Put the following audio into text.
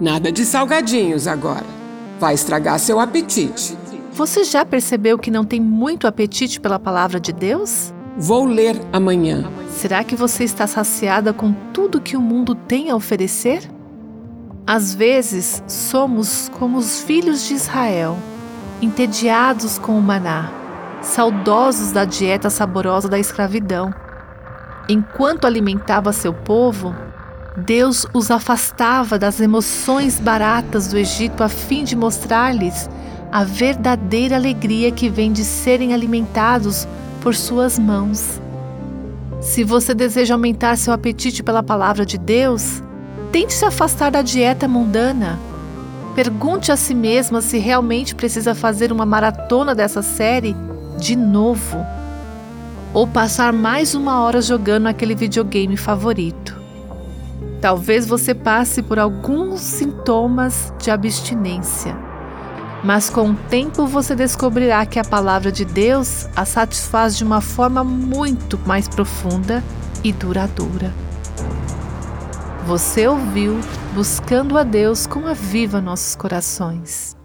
Nada de salgadinhos agora. Vai estragar seu apetite. Você já percebeu que não tem muito apetite pela palavra de Deus? Vou ler amanhã. Será que você está saciada com tudo que o mundo tem a oferecer? Às vezes, somos como os filhos de Israel, entediados com o maná, saudosos da dieta saborosa da escravidão. Enquanto alimentava seu povo, Deus os afastava das emoções baratas do Egito a fim de mostrar-lhes a verdadeira alegria que vem de serem alimentados por suas mãos. Se você deseja aumentar seu apetite pela palavra de Deus, tente se afastar da dieta mundana. Pergunte a si mesma se realmente precisa fazer uma maratona dessa série de novo ou passar mais uma hora jogando aquele videogame favorito. Talvez você passe por alguns sintomas de abstinência mas com o tempo você descobrirá que a palavra de Deus a satisfaz de uma forma muito mais profunda e duradoura. Você ouviu Buscando a Deus com a Viva Nossos Corações.